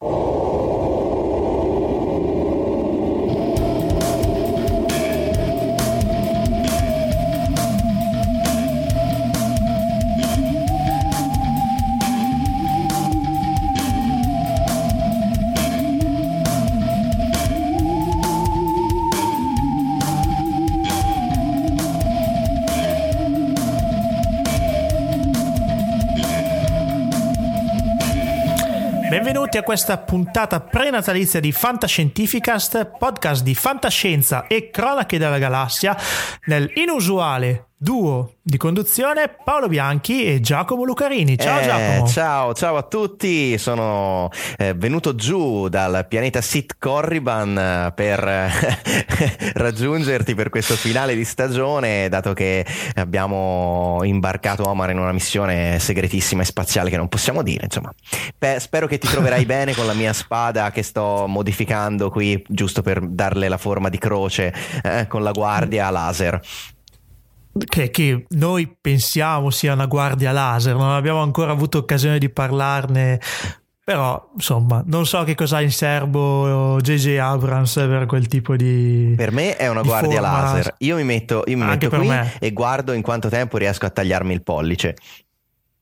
Oh. Benvenuti a questa puntata prenatalizia di Fantascientificast, podcast di fantascienza e cronache della galassia, nel inusuale duo di conduzione Paolo Bianchi e Giacomo Lucarini. Ciao Eh, Giacomo. Ciao, ciao a tutti. Sono eh, venuto giù dal pianeta Sit Corriban eh, per eh, raggiungerti per questo finale di stagione, dato che abbiamo imbarcato Omar in una missione segretissima e spaziale che non possiamo dire. Insomma, Beh, spero che ti troverai bene con la mia spada che sto modificando qui, giusto per darle la forma di croce eh, con la guardia laser. Che, che noi pensiamo sia una guardia laser, non abbiamo ancora avuto occasione di parlarne. Però, insomma, non so che cosa ha in serbo J.J. Abrams per quel tipo di. Per me è una di guardia forma. laser. Io mi metto, io mi metto qui me. e guardo in quanto tempo riesco a tagliarmi il pollice.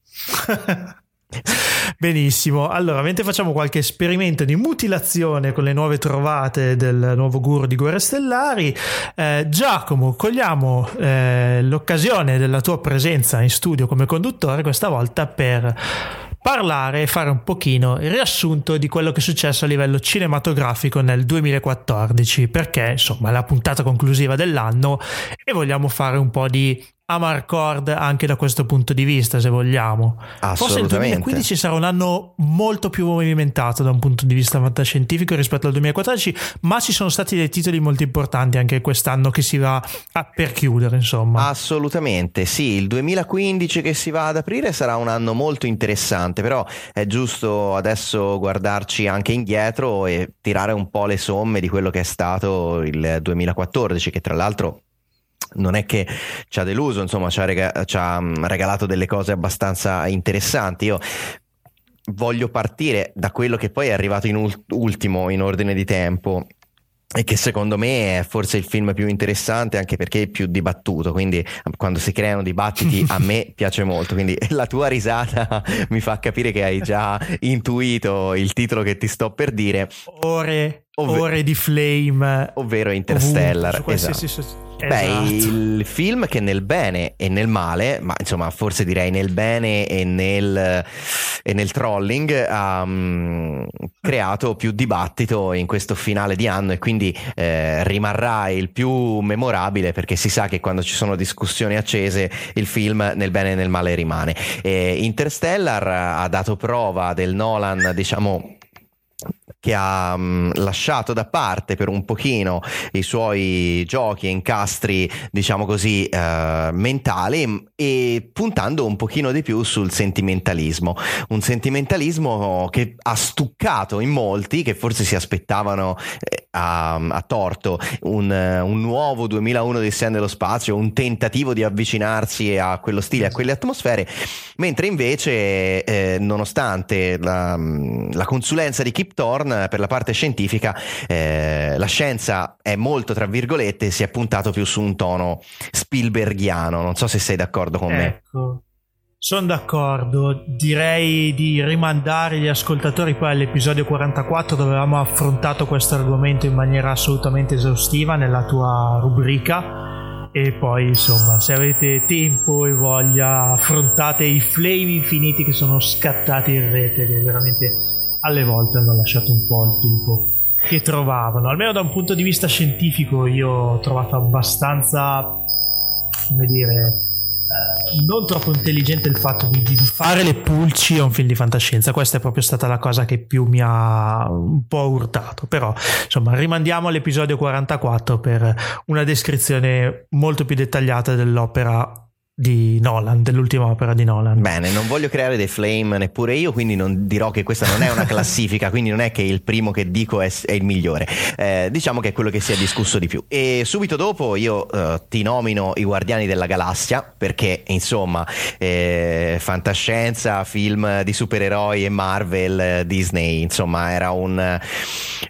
Benissimo, allora mentre facciamo qualche esperimento di mutilazione con le nuove trovate del nuovo guru di Guerre Stellari, eh, Giacomo, cogliamo eh, l'occasione della tua presenza in studio come conduttore questa volta per parlare e fare un pochino il riassunto di quello che è successo a livello cinematografico nel 2014 perché insomma è la puntata conclusiva dell'anno e vogliamo fare un po' di Amarcord anche da questo punto di vista se vogliamo Forse il Assolutamente. 2015 sarà un anno molto più movimentato da un punto di vista fantascientifico rispetto al 2014, ma ci sono stati dei titoli molto importanti anche quest'anno che si va a per chiudere, insomma. Assolutamente, sì, il 2015 che si va ad aprire sarà un anno molto interessante, però è giusto adesso guardarci anche indietro e tirare un po' le somme di quello che è stato il 2014, che tra l'altro non è che ci ha deluso, insomma, ci ha, rega- ci ha, mm, regalato delle cose abbastanza interessanti. Io voglio partire da quello che poi è arrivato in ul- ultimo in ordine di tempo. E che secondo me è forse il film più interessante anche perché è più dibattuto, quindi quando si creano dibattiti a me piace molto, quindi la tua risata mi fa capire che hai già intuito il titolo che ti sto per dire, Ore, Ovve- ore di flame. ovvero Interstellar. ovunque, esatto. so- Beh, esatto. il film che nel bene e nel male, ma insomma forse direi nel bene e nel, e nel trolling, ha mm, creato più dibattito in questo finale di anno e quindi eh, rimarrà il più memorabile perché si sa che quando ci sono discussioni accese il film nel bene e nel male rimane. E Interstellar ha dato prova del Nolan, diciamo che ha mh, lasciato da parte per un pochino i suoi giochi e incastri, diciamo così, eh, mentali mh, e puntando un pochino di più sul sentimentalismo. Un sentimentalismo che ha stuccato in molti che forse si aspettavano eh, a, a torto un, eh, un nuovo 2001 di Sen dello spazio, un tentativo di avvicinarsi a quello stile, a quelle atmosfere, mentre invece, eh, nonostante la, la consulenza di Kip Thorne per la parte scientifica, eh, la scienza è molto, tra virgolette, si è puntato più su un tono Spielbergiano. Non so se sei d'accordo con me. Ecco. Sono d'accordo, direi di rimandare gli ascoltatori poi all'episodio 44 dove avevamo affrontato questo argomento in maniera assolutamente esaustiva nella tua rubrica e poi insomma se avete tempo e voglia affrontate i flame infiniti che sono scattati in rete che veramente alle volte hanno lasciato un po' il tempo che trovavano almeno da un punto di vista scientifico io ho trovato abbastanza come dire eh, non troppo intelligente il fatto di, di, fare le pulci a un film di fantascienza. Questa è proprio stata la cosa che più mi ha un po' urtato. Però, insomma, rimandiamo all'episodio 44 per una descrizione molto più dettagliata dell'opera di Nolan, dell'ultima opera di Nolan. Bene, non voglio creare dei flame neppure io, quindi non dirò che questa non è una classifica, quindi non è che il primo che dico è, è il migliore. Eh, diciamo che è quello che si è discusso di più. E subito dopo io eh, ti nomino I Guardiani della Galassia, perché insomma, eh, fantascienza, film di supereroi e Marvel, Disney, insomma, era un,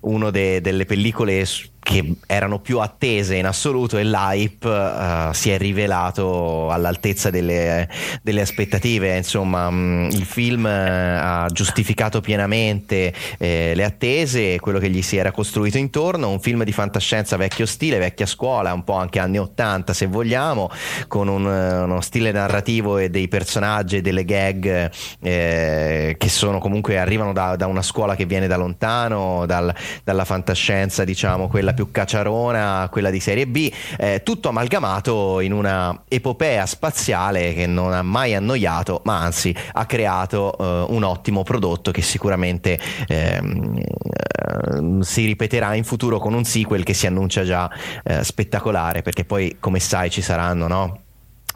uno de, delle pellicole che erano più attese in assoluto e l'hype uh, si è rivelato all'altezza delle, delle aspettative. Insomma, um, il film uh, ha giustificato pienamente eh, le attese e quello che gli si era costruito intorno. Un film di fantascienza vecchio stile, vecchia scuola, un po' anche anni 80 se vogliamo, con un, uno stile narrativo e dei personaggi e delle gag eh, che sono comunque arrivano da, da, una scuola che viene da lontano, dal, dalla fantascienza, diciamo, quella più cacciarona, quella di serie B, eh, tutto amalgamato in una epopea spaziale che non ha mai annoiato, ma anzi ha creato eh, un ottimo prodotto che sicuramente ehm, eh, si ripeterà in futuro con un sequel che si annuncia già eh, spettacolare, perché poi come sai ci saranno, no?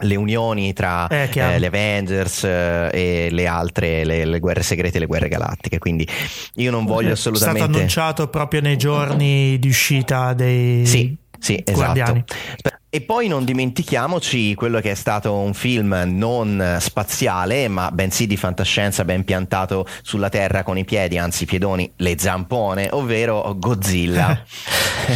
Le unioni tra eh, eh, le Avengers eh, e le altre, le, le, guerre segrete e le guerre galattiche. Quindi io non voglio assolutamente. È stato annunciato proprio nei giorni di uscita dei sì, sì, Guardiani. Esatto. E poi non dimentichiamoci quello che è stato un film non spaziale, ma bensì di fantascienza ben piantato sulla terra con i piedi, anzi i piedoni, le zampone, ovvero Godzilla.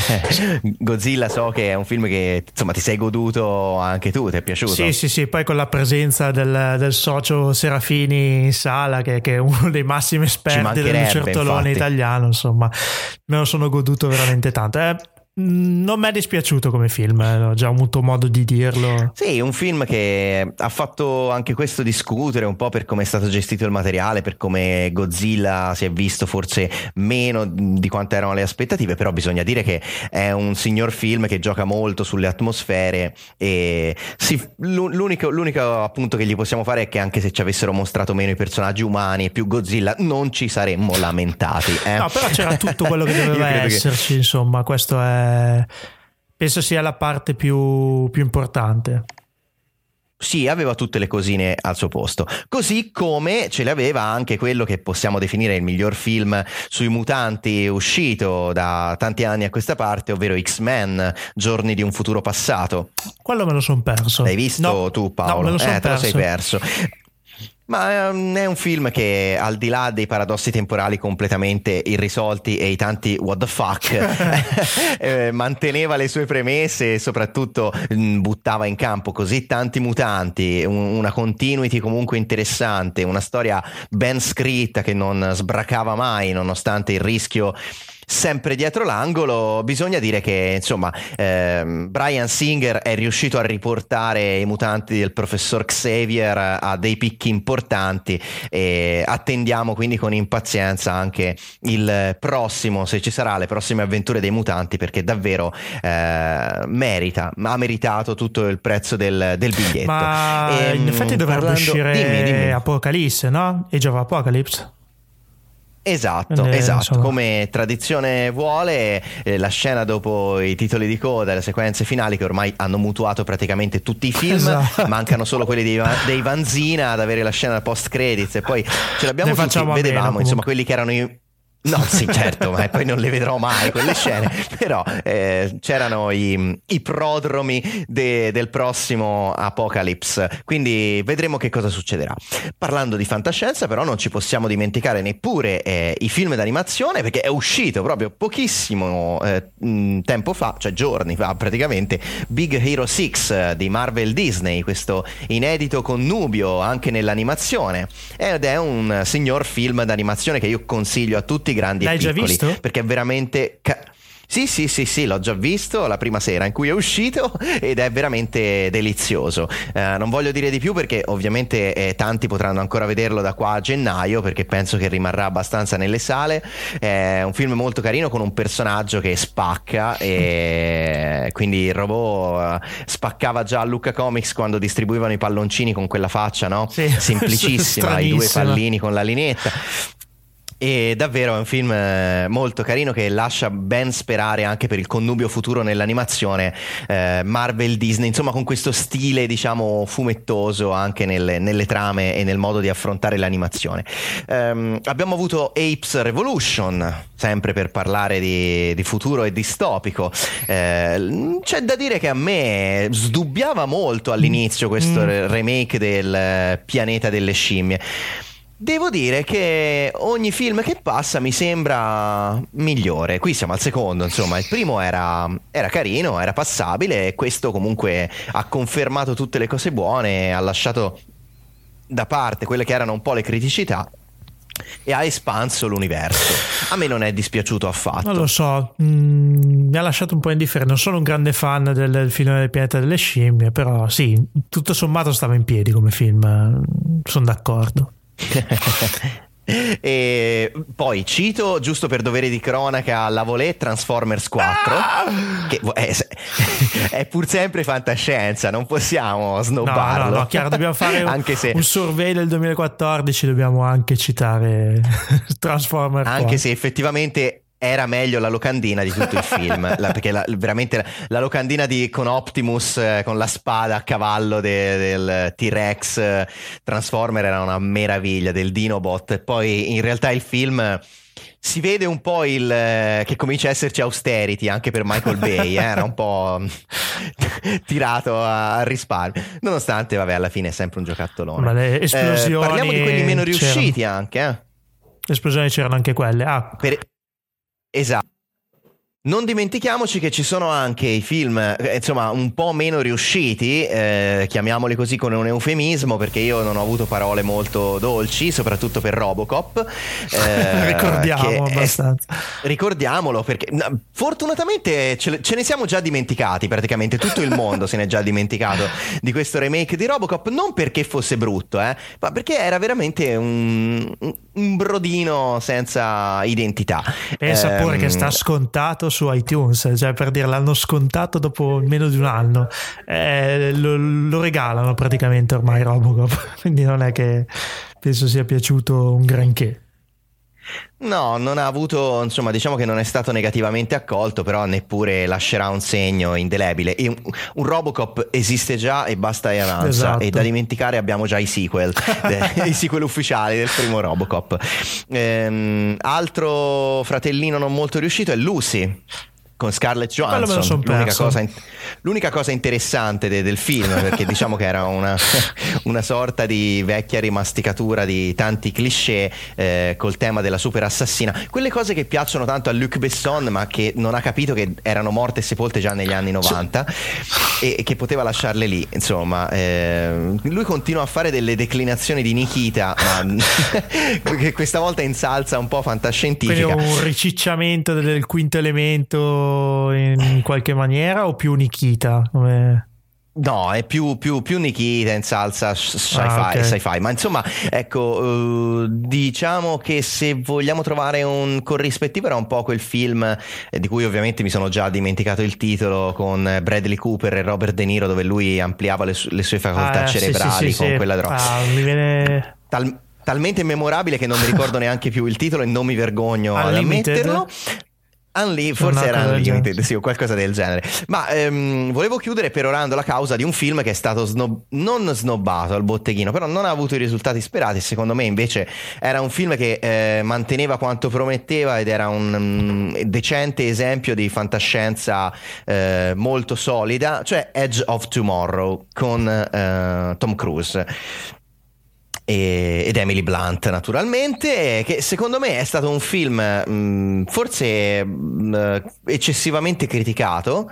Godzilla so che è un film che insomma ti sei goduto anche tu, ti è piaciuto? Sì, sì, sì, poi con la presenza del, del socio Serafini in sala, che, che, è uno dei massimi esperti del lucertolone italiano, insomma, me lo sono goduto veramente tanto. Eh, non mi è dispiaciuto come film, eh, ho già avuto modo di dirlo. Sì, un film che ha fatto anche questo discutere un po' per come è stato gestito il materiale, per come Godzilla si è visto forse meno di quanto erano le aspettative, però bisogna dire che è un signor film che gioca molto sulle atmosfere e sì, l'unico, l'unico appunto che gli possiamo fare è che anche se ci avessero mostrato meno i personaggi umani e più Godzilla non ci saremmo lamentati. Eh? No, però c'era tutto quello che doveva esserci, che... insomma, questo è penso sia la parte più, più importante. Sì, aveva tutte le cosine al suo posto. Così come ce le aveva anche quello che possiamo definire il miglior film sui mutanti uscito da tanti anni a questa parte, ovvero X-Men, Giorni di un futuro passato. Quello me lo sono perso. L'hai visto no, tu, Paolo? No, me lo eh, perso. te lo sei perso. Ma ehm, è un film che al di là dei paradossi temporali completamente irrisolti e i tanti what the fuck eh, manteneva le sue premesse e soprattutto mh, buttava in campo così tanti mutanti, un, una continuity comunque interessante, una storia ben scritta che non sbracava mai nonostante il rischio sempre dietro l'angolo, bisogna dire che insomma ehm, Brian Singer è riuscito a riportare i mutanti del professor Xavier a dei picchi importanti e attendiamo quindi con impazienza anche il prossimo, se ci sarà, le prossime avventure dei mutanti perché davvero eh, merita, ha meritato tutto il prezzo del, del biglietto. Ma e, in effetti dovrebbe parlando... uscire dimmi, dimmi. Apocalisse, no? Age of Apocalypse. Esatto, eh, esatto. Insomma. Come tradizione vuole, eh, la scena dopo i titoli di coda, le sequenze finali che ormai hanno mutuato praticamente tutti i film, esatto. mancano solo quelli dei, dei, Vanzina ad avere la scena post credits e poi ce l'abbiamo tutti, vedevamo meno, insomma quelli che erano i No, sì, certo, ma poi non le vedrò mai quelle scene, però eh, c'erano i, i prodromi de, del prossimo Apocalypse, quindi vedremo che cosa succederà. Parlando di fantascienza, però non ci possiamo dimenticare neppure eh, i film d'animazione, perché è uscito proprio pochissimo eh, tempo fa, cioè giorni fa praticamente, Big Hero 6 eh, di Marvel Disney, questo inedito connubio anche nell'animazione, ed è un signor film d'animazione che io consiglio a tutti grandi L'hai e piccoli. già visto? Perché è veramente... Ca- sì, sì, sì, sì, l'ho già visto la prima sera in cui è uscito ed è veramente delizioso. Eh, non voglio dire di più perché ovviamente eh, tanti potranno ancora vederlo da qua a gennaio perché penso che rimarrà abbastanza nelle sale. È un film molto carino con un personaggio che spacca e quindi il robot eh, spaccava già a Luca Comics quando distribuivano i palloncini con quella faccia, no? Sì, Semplicissima, i due pallini con la linetta. E davvero è un film eh, molto carino che lascia ben sperare anche per il connubio futuro nell'animazione eh, Marvel Disney, insomma con questo stile diciamo fumettoso anche nelle, nelle trame e nel modo di affrontare l'animazione. Ehm, abbiamo avuto Apes Revolution, sempre per parlare di, di futuro e distopico. Eh, c'è da dire che a me sdubbiava molto all'inizio questo Mm. remake del eh, pianeta delle scimmie. Devo dire che ogni film che passa mi sembra migliore. Qui siamo al secondo, insomma, il primo era, era carino, era passabile e questo comunque ha confermato tutte le cose buone, ha lasciato da parte quelle che erano un po' le criticità e ha espanso l'universo. A me non è dispiaciuto affatto. Non lo so, mm, mi ha lasciato un po' indifferente. Non sono un grande fan del, del film del pianeta delle scimmie, però sì, tutto sommato stava in piedi come film, sono d'accordo. e poi cito, giusto per dovere di cronaca, la volée Transformers 4, che è, è pur sempre fantascienza, non possiamo No, snobbarlo. no, no, chiaro, dobbiamo fare un, anche se, un survey del 2014, dobbiamo anche citare Transformer. anche 4. se effettivamente era meglio la locandina di tutto il film, la- perché la- veramente la, la locandina di, con Optimus eh, con la spada a cavallo de- del T-Rex eh, Transformer era una meraviglia del Dinobot e poi in realtà il film eh, si vede un po' il, eh, che comincia a esserci austerity anche per Michael Bay, eh, era un po' tirato a, a risparmio, nonostante vabbè alla fine è sempre un giocattolone. Ma le esplosioni Eh, parliamo di quelli meno c'erano. riusciti anche, eh. Le esplosioni c'erano anche quelle. Ah, Per- Esatto. Non dimentichiamoci che ci sono anche i film, eh, insomma, un po' meno riusciti, eh, chiamiamoli così con un eufemismo, perché io non ho avuto parole molto dolci, soprattutto per Robocop. eh, ricordiamo che è- abbastanza. ricordiamolo perché no, fortunatamente ce, ce ne siamo già dimenticati praticamente tutto il mondo se ne è già dimenticato di questo remake di Robocop non perché fosse brutto eh, ma perché era veramente un, un brodino senza identità Pensa pure Ehm, che sta scontato su iTunes, cioè per dire l'hanno scontato dopo meno di un anno, Eh, lo, lo regalano praticamente ormai Robocop, quindi non è che penso sia piaciuto un granché. No, non ha avuto, insomma, diciamo che non è stato negativamente accolto, però neppure lascerà un segno indelebile. Un, un Robocop esiste già e basta e avanza. Esatto. E da dimenticare abbiamo già i sequel, eh, i sequel ufficiali del primo Robocop. Ehm, altro fratellino non molto riuscito è Lucy. Con Scarlett Quello me lo Johansson, son l'unica cosa, in- l'unica cosa interessante de- del film, perché diciamo che era una, una sorta di vecchia rimasticatura di tanti cliché eh, col tema della super assassina, quelle cose che piacciono tanto a Luc Besson, ma che non ha capito che erano morte e sepolte già negli anni 90 e, e che poteva lasciarle lì. Insomma, eh, lui continua a fare delle declinazioni di Nikita, ma che questa volta in salsa un po' Quindi fantascientifica. un ricicciamento del quinto elemento in qualche maniera o più Nikita? Come- No, è più, più, più Nikita in salsa s- sci-fi, Ah, ok. sci-fi. ma insomma, ecco, eh, diciamo che se vogliamo trovare un corrispettivo era un po' quel film eh, di cui ovviamente mi sono già dimenticato il titolo con Bradley Cooper e Robert De Niro dove lui ampliava le, su- le sue facoltà Ah, sì, sì, cerebrali sì, con sì. quella droga. Ah, mi viene Tal- talmente memorabile che non mi ricordo neanche più il titolo e non mi vergogno ad ammetterlo. Unli- forse era Unlimited, sì, o qualcosa del genere. Ma ehm, volevo chiudere perorando la causa di un film che è stato snob- non snobbato al botteghino, però non ha avuto i risultati sperati. Secondo me, invece, era un film che eh, manteneva quanto prometteva ed era un um, decente esempio di fantascienza eh, molto solida, cioè Edge of Tomorrow con eh, Tom Cruise ed Emily Blunt naturalmente, che secondo me è stato un film mh, forse mh, eccessivamente criticato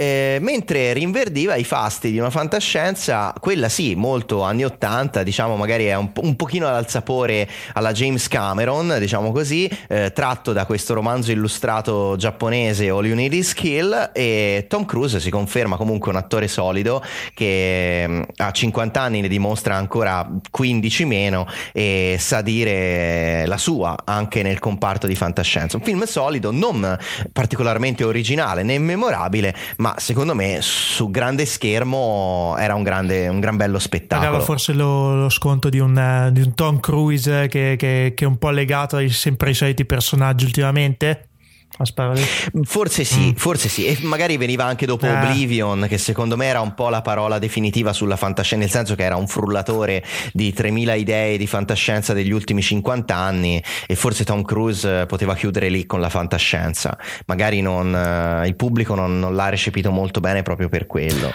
eh, mentre rinverdiva i fasti di una fantascienza, quella sì, molto anni 80, diciamo magari è un, un pochino all'alzapore alla James Cameron, diciamo così, eh, tratto da questo romanzo illustrato giapponese All You Need Is Kill e Tom Cruise si conferma comunque un attore solido che mm, a 50 anni ne dimostra ancora 15 meno e sa dire la sua anche nel comparto di fantascienza. Un film solido, non particolarmente originale né memorabile, ma ma secondo me su grande schermo era un, grande, un gran bello spettacolo. Pagava forse lo, lo sconto di un, di un, Tom Cruise che, che, che, è un po' legato ai, sempre ai soliti personaggi ultimamente? Forse sì, mm. forse sì. E magari veniva anche dopo eh. Oblivion, che secondo me era un po' la parola definitiva sulla fantascienza, nel senso che era un frullatore di 3000 idee di fantascienza degli ultimi 50 anni e forse Tom Cruise poteva chiudere lì con la fantascienza. Magari non, eh, il pubblico non, non l'ha recepito molto bene proprio per quello.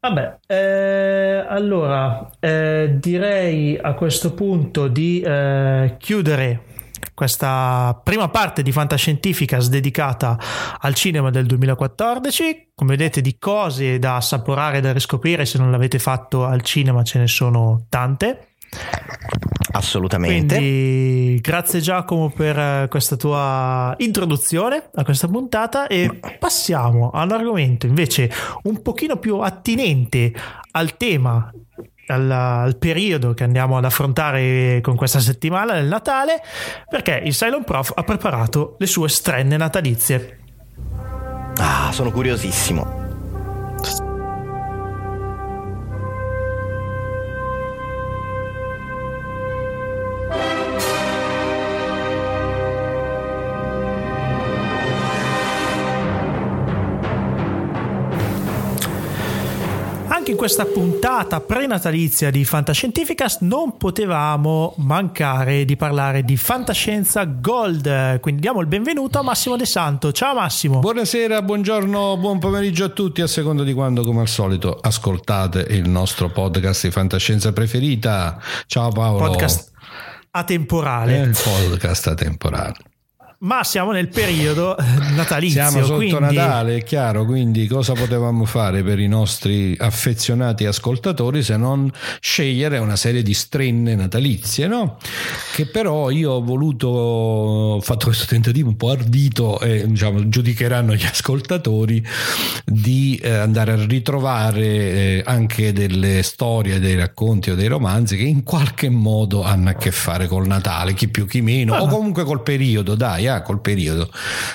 Vabbè, eh, allora eh, direi a questo punto di eh, chiudere questa prima parte di Fantascientificas dedicata al cinema del 2014. Come vedete, di cose da assaporare e da riscoprire, se non l'avete fatto al cinema, ce ne sono tante. Assolutamente. Quindi grazie Giacomo per eh, questa tua introduzione a questa puntata e passiamo a un argomento invece un pochino più attinente al tema al, al, periodo che andiamo ad affrontare con questa settimana del Natale, perché il Cylon Prof ha preparato le sue strenne natalizie. Ah, sono curiosissimo. Questa puntata prenatalizia di Fantascientificast non potevamo mancare di parlare di fantascienza gold. Quindi diamo il benvenuto a Massimo De Santo. Ciao Massimo. Buonasera, buongiorno, buon pomeriggio a tutti, a seconda di quando, come al solito, ascoltate il nostro podcast di fantascienza preferita. Ciao Paolo. Podcast atemporale. il podcast atemporale ma siamo nel periodo natalizio. Siamo sotto quindi... Natale, è chiaro, quindi cosa potevamo fare per i nostri affezionati ascoltatori se non scegliere una serie di strenne natalizie, no? Che però io ho voluto, ho fatto questo tentativo un po' ardito e diciamo, giudicheranno gli ascoltatori di eh, andare a ritrovare eh, anche delle storie, dei racconti o dei romanzi che in qualche modo hanno a che fare col Natale, chi più chi meno, ah. o comunque col periodo, dai, eh, col periodo.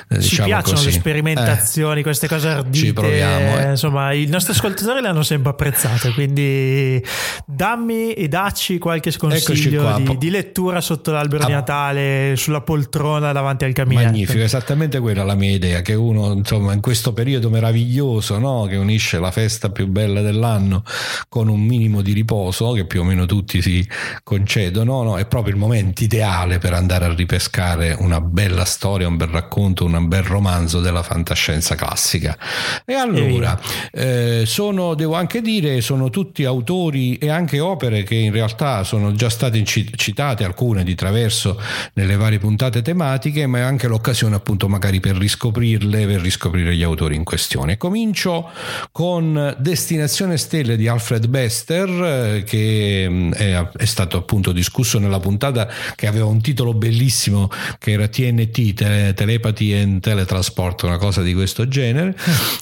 Eh, Ci diciamo piacciono così. le sperimentazioni, eh, queste cose ardite. Ci proviamo. Eh. Insomma, i nostri ascoltatori le hanno sempre apprezzate, quindi dammi e dacci qualche consiglio di, di, lettura sotto l'albero ah. di Natale, sulla poltrona davanti al camino. Magnifico, esattamente quella la mia idea, che uno insomma in questo periodo meraviglioso no? che unisce la festa più bella dell'anno con un minimo di riposo che più o meno tutti si concedono, no? è proprio il momento ideale per andare a ripescare una bella storia, un bel racconto, un bel romanzo della fantascienza classica. E allora, eh, sono, devo anche dire, sono tutti autori e anche opere che in realtà sono già state citate, alcune di traverso nelle varie puntate tematiche, ma è anche l'occasione appunto magari per riscoprirle, per riscoprire gli autori in questione. Comincio con Destinazione Stelle di Alfred Bester, eh, che mm, è, è stato appunto discusso nella puntata che aveva un titolo bellissimo che era TNT, tele, Telepathy and Teletransport, una cosa di questo genere,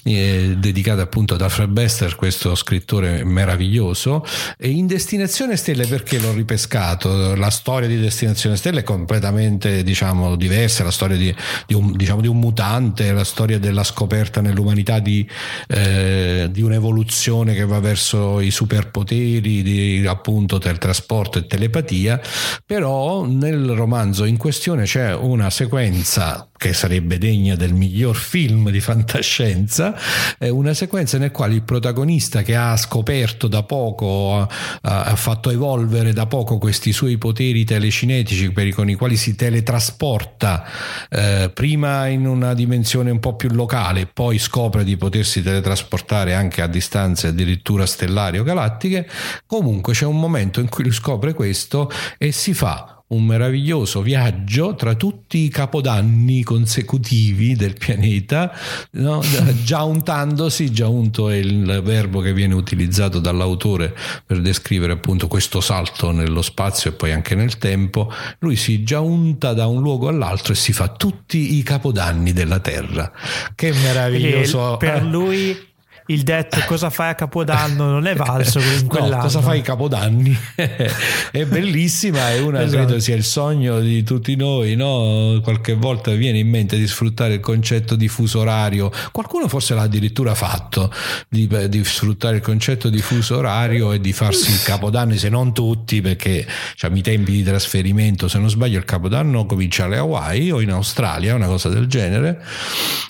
eh, dedicata appunto ad Alfred Bester, questo scrittore meraviglioso. E in Destinazione Stelle perché l'ho ripescato? La storia di Destinazione Stelle è completamente diciamo diversa, la storia di, di, un, diciamo, di un mutante, la storia della scoperta nell'umanità di, eh, di un'evoluzione che va verso i superpoteri, di appunto teletrasporto e telepatia, però nel romanzo in questione c'è una sequenza sequenza che sarebbe degna del miglior film di fantascienza, è una sequenza nel quale il protagonista che ha scoperto da poco, ha, fatto evolvere da poco questi suoi poteri telecinetici con i quali si teletrasporta eh, prima in una dimensione un po' più locale, poi scopre di potersi teletrasportare anche a distanze addirittura stellari o galattiche, comunque c'è un momento in cui lui scopre questo e si fa un meraviglioso viaggio tra tutti i capodanni consecutivi del pianeta, no? già untandosi, già unto è il verbo che viene utilizzato dall'autore per descrivere appunto questo salto nello spazio e poi anche nel tempo, lui si già unta da un luogo all'altro e si fa tutti i capodanni della Terra. Che meraviglioso! per eh. lui il detto cosa fai a Capodanno non è valso in quell'anno. No, cosa fai a Capodanni? è bellissima, è una, esatto. credo sia il sogno di tutti noi, no? Qualche volta viene in mente di sfruttare il concetto di fuso orario, qualcuno forse l'ha addirittura fatto, di, di sfruttare il concetto di fuso orario e di farsi il Capodanno, se non tutti, perché diciamo, i tempi di trasferimento, se non sbaglio il Capodanno comincia alle Hawaii o in Australia, una cosa del genere,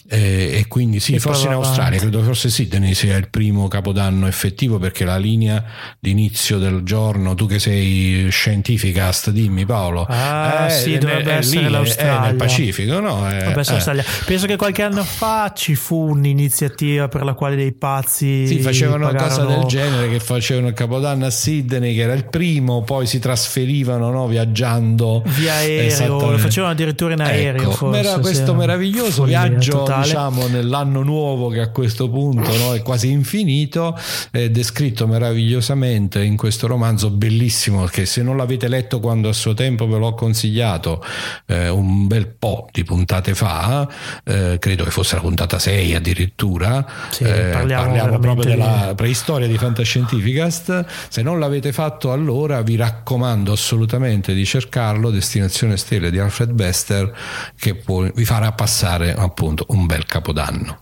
e, e quindi sì, e forse in Australia, credo forse Sydney anni sia il primo capodanno effettivo perché la linea d'inizio del giorno, tu che sei scientificast, dimmi Paolo. Ah eh, sì, dovrebbe essere lì, l'Australia. È nel Pacifico, no? Eh, eh. Penso che qualche anno fa ci fu un'iniziativa per la quale dei pazzi... Sì, facevano una cosa del genere che facevano il capodanno a Sydney che era il primo, poi si trasferivano no, viaggiando. Via aereo, lo facevano addirittura in aereo. Ecco, forse, era questo meraviglioso viaggio diciamo nell'anno nuovo che a questo punto no, è quasi infinito, è descritto meravigliosamente in questo romanzo bellissimo che se non l'avete letto quando a suo tempo ve l'ho consigliato eh, un bel po' di puntate fa, eh, credo che fosse la puntata 6 addirittura, sì, eh, parliamo, parliamo proprio della preistoria di Fantascientificast, se non l'avete fatto allora vi raccomando assolutamente di cercarlo, Destinazione Stelle di Alfred Bester che può, vi farà passare appunto un bel capodanno.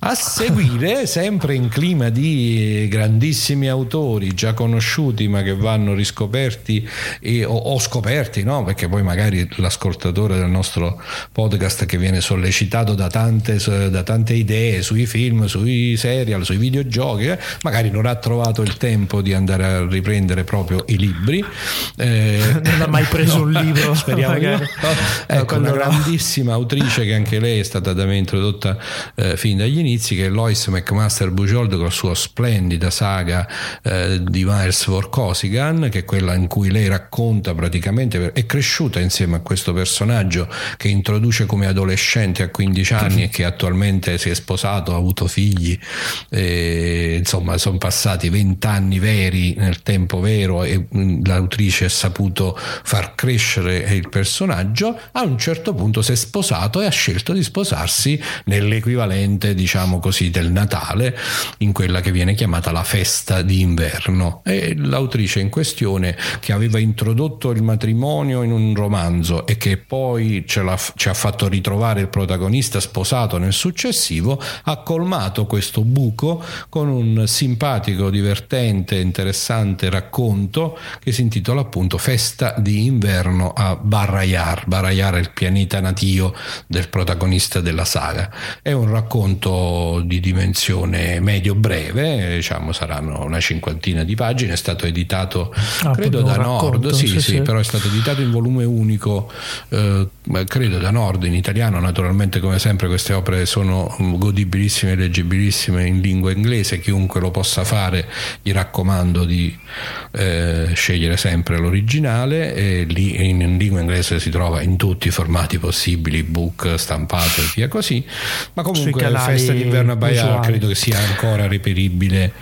A seguire sempre sempre in clima di grandissimi autori già conosciuti ma che vanno riscoperti e, o, o, scoperti, no? perché poi magari l'ascoltatore del nostro podcast che viene sollecitato da tante, da tante idee sui film, sui serial, sui videogiochi, eh, magari non ha trovato il tempo di andare a riprendere proprio i libri. Eh, non ha mai preso no, un libro. Speriamo magari. No. Ecco, una grandissima autrice che anche lei è stata da me introdotta eh, fin dagli inizi, che è Lois McMaster Peter Bujold con la sua splendida saga eh, di Myers Vorkosigan, che è quella in cui lei racconta praticamente, è cresciuta insieme a questo personaggio che introduce come adolescente a 15 anni e che attualmente si è sposato, ha avuto figli, e, insomma sono passati 20 anni veri nel tempo vero e mm, l'autrice ha saputo far crescere il personaggio, a un certo punto si è sposato e ha scelto di sposarsi nell'equivalente diciamo così del Natale in quella che viene chiamata la festa di inverno e l'autrice in questione che aveva introdotto il matrimonio in un romanzo e che poi ci ha fatto ritrovare il protagonista sposato nel successivo ha colmato questo buco con un simpatico, divertente, interessante racconto che si intitola appunto Festa di inverno a Barrayar. Barrayar è il pianeta natio del protagonista della saga. È un racconto di dimensione medio-breve, diciamo saranno una cinquantina di pagine, è stato editato ah, credo da Nord, sì, sì, sì, però è stato editato in volume unico, eh, credo da Nord in italiano, naturalmente come sempre queste opere sono godibilissime e leggibilissime in lingua inglese, chiunque lo possa fare gli raccomando di eh, scegliere sempre l'originale e lì in lingua inglese si trova in tutti i formati possibili, book, stampato e via così, ma comunque la festa d'inverno a Baia credo che sia sia ancora reperibile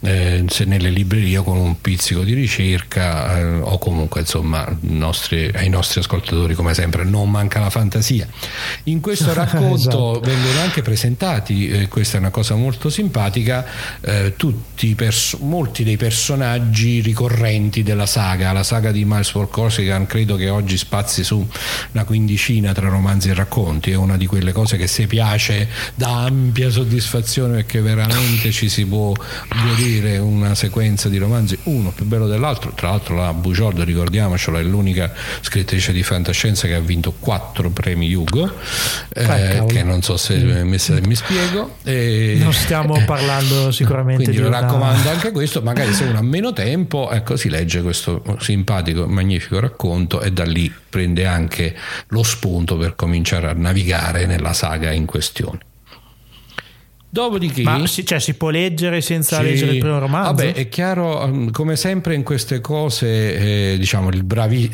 eh, se nelle librerie con un pizzico di ricerca eh, o comunque insomma nostri, ai nostri ascoltatori come sempre non manca la fantasia. In questo racconto esatto. vengono anche presentati eh, questa è una cosa molto simpatica eh, tutti pers- molti dei personaggi ricorrenti della saga. La saga di Miles Ford Corsican credo che oggi spazi su una quindicina tra romanzi e racconti. È una di quelle cose che se piace dà ampia soddisfazione perché veramente ci si può godere una sequenza di romanzi, uno più bello dell'altro. Tra l'altro, la Bugiordo, ricordiamocelo, è l'unica scrittrice di fantascienza che ha vinto quattro premi Hugo, eh, che non so se mi, se mi spiego. E, non stiamo parlando sicuramente quindi di lo una... raccomando anche questo, magari se uno ha meno tempo, ecco, si legge questo simpatico, magnifico racconto e da lì prende anche lo spunto per cominciare a navigare nella saga in questione. Dopodiché, Ma si, cioè, si può leggere senza sì, leggere il primo romanzo? Vabbè, è chiaro, um, come sempre in queste cose, eh, diciamo, il bravi,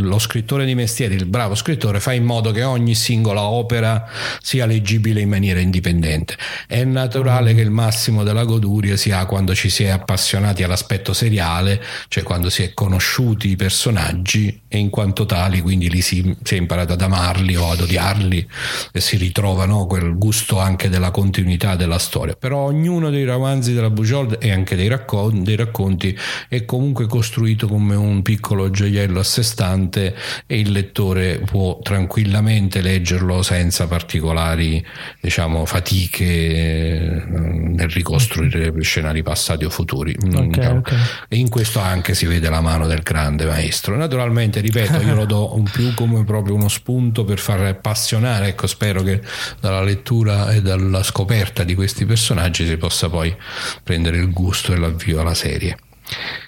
lo scrittore di mestiere, il bravo scrittore, fa in modo che ogni singola opera sia leggibile in maniera indipendente. È naturale mm. che il massimo della goduria si ha quando ci si è appassionati all'aspetto seriale, cioè quando si è conosciuti i personaggi e in quanto tali, quindi lì si, si è imparato ad amarli o ad odiarli e si ritrova no, quel gusto anche della continuità della storia, però ognuno dei romanzi della Bujold e anche dei racconti, dei racconti è comunque costruito come un piccolo gioiello a sé stante e il lettore può tranquillamente leggerlo senza particolari diciamo, fatiche eh, nel ricostruire scenari passati o futuri. Okay, okay. E in questo anche si vede la mano del grande maestro. Naturalmente, ripeto, io lo do un più come proprio uno spunto per far appassionare, ecco, spero che dalla lettura e dalla scoperta di questi personaggi si possa poi prendere il gusto e l'avvio alla serie.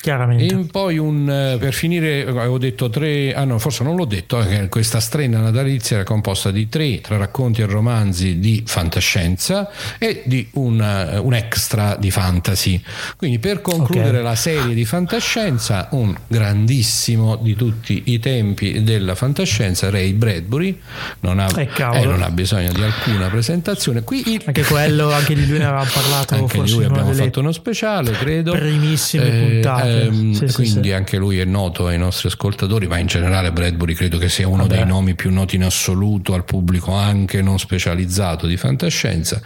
Chiaramente. E poi un, eh, per finire avevo detto tre, ah no forse non l'ho detto, eh, questa strena natalizia era composta di tre, tra racconti e romanzi di fantascienza e di una, eh, un extra di fantasy. Quindi per concludere okay. la serie di fantascienza, un grandissimo di tutti i tempi della fantascienza, Ray Bradbury, non ha, eh, eh, non ha bisogno di alcuna presentazione. Qui il, anche quello, anche di lui ne avevamo parlato. Anche di lui abbiamo fatto uno speciale, credo. Primissime eh, ehm, sì, quindi sì, anche lui è noto ai nostri ascoltatori, ma in generale Bradbury credo che sia uno Vabbè. dei nomi più noti in assoluto al pubblico anche non specializzato di fantascienza.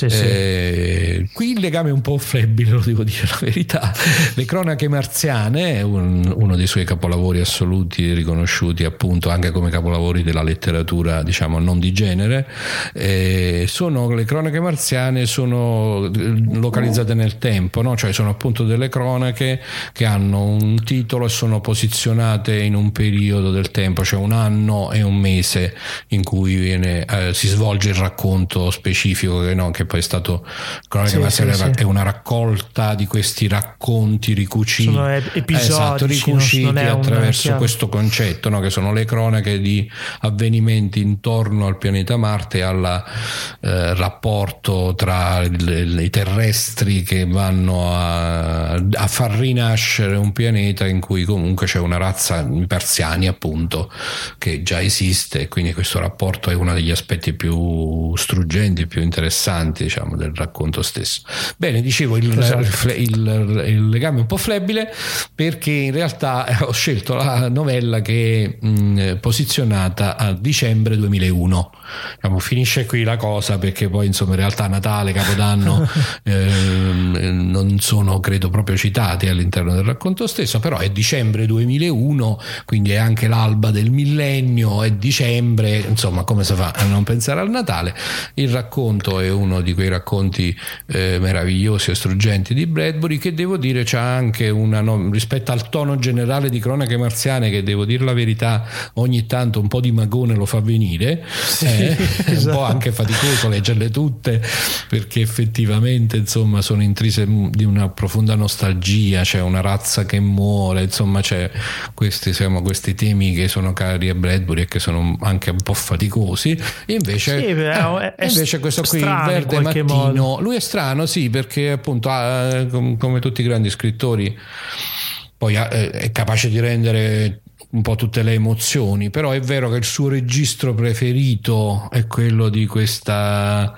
Eh, qui il legame è un po' flebile, lo devo dire la verità. Le cronache marziane, un, uno dei suoi capolavori assoluti riconosciuti appunto anche come capolavori della letteratura diciamo non di genere, eh, sono le cronache marziane sono localizzate nel tempo, no? cioè sono appunto delle cronache cronache che hanno un titolo e sono posizionate in un periodo del tempo, cioè un anno e un mese in cui viene, eh, si svolge il racconto specifico che, no, che poi è stato sì, sì, sì. è una raccolta di questi racconti ricuciti, sono episodi, esatto, ricuciti attraverso un, questo concetto no, che sono le cronache di avvenimenti intorno al pianeta Marte e al eh, rapporto tra i terrestri che vanno a, a far rinascere un pianeta in cui comunque c'è una razza, i persiani appunto, che già esiste e quindi questo rapporto è uno degli aspetti più struggenti, più interessanti diciamo del racconto stesso. Bene, dicevo il, esatto. il, il, il legame è un po' flebile perché in realtà ho scelto la novella che è posizionata a dicembre 2001. Diciamo, finisce qui la cosa perché poi insomma in realtà Natale, Capodanno eh, non sono credo proprio citati citati all'interno del racconto stesso, però è dicembre 2001, quindi è anche l'alba del millennio, è dicembre, insomma come si fa a non pensare al Natale? Il racconto è uno di quei racconti eh, meravigliosi e struggenti di Bradbury che devo dire c'ha anche una, no, rispetto al tono generale di cronache marziane che devo dire la verità ogni tanto un po' di magone lo fa venire, sì, eh, esatto. è un po' esatto. anche faticoso leggerle tutte perché effettivamente insomma sono intrise di una profonda nostalgia via, c'è una razza che muore, insomma c'è questi, diciamo, questi temi che sono cari a Bradbury e che sono anche un po' faticosi. invece, sì, però, eh, invece questo qui, il verde mattino, modo. lui è strano, sì, perché appunto ha, come tutti i grandi scrittori poi è capace di rendere un po' tutte le emozioni, però è vero che il suo registro preferito è quello di questa